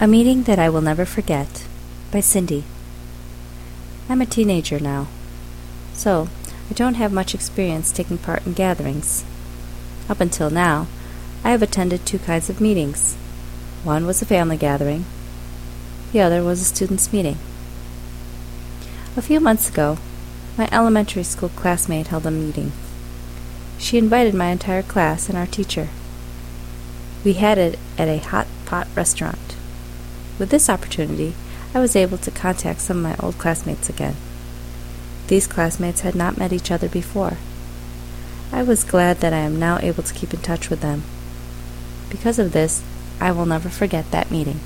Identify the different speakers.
Speaker 1: A Meeting That I Will Never Forget by Cindy. I'm a teenager now, so I don't have much experience taking part in gatherings. Up until now, I have attended two kinds of meetings. One was a family gathering, the other was a students' meeting. A few months ago, my elementary school classmate held a meeting. She invited my entire class and our teacher. We had it at a hot pot restaurant. With this opportunity, I was able to contact some of my old classmates again. These classmates had not met each other before. I was glad that I am now able to keep in touch with them. Because of this, I will never forget that meeting.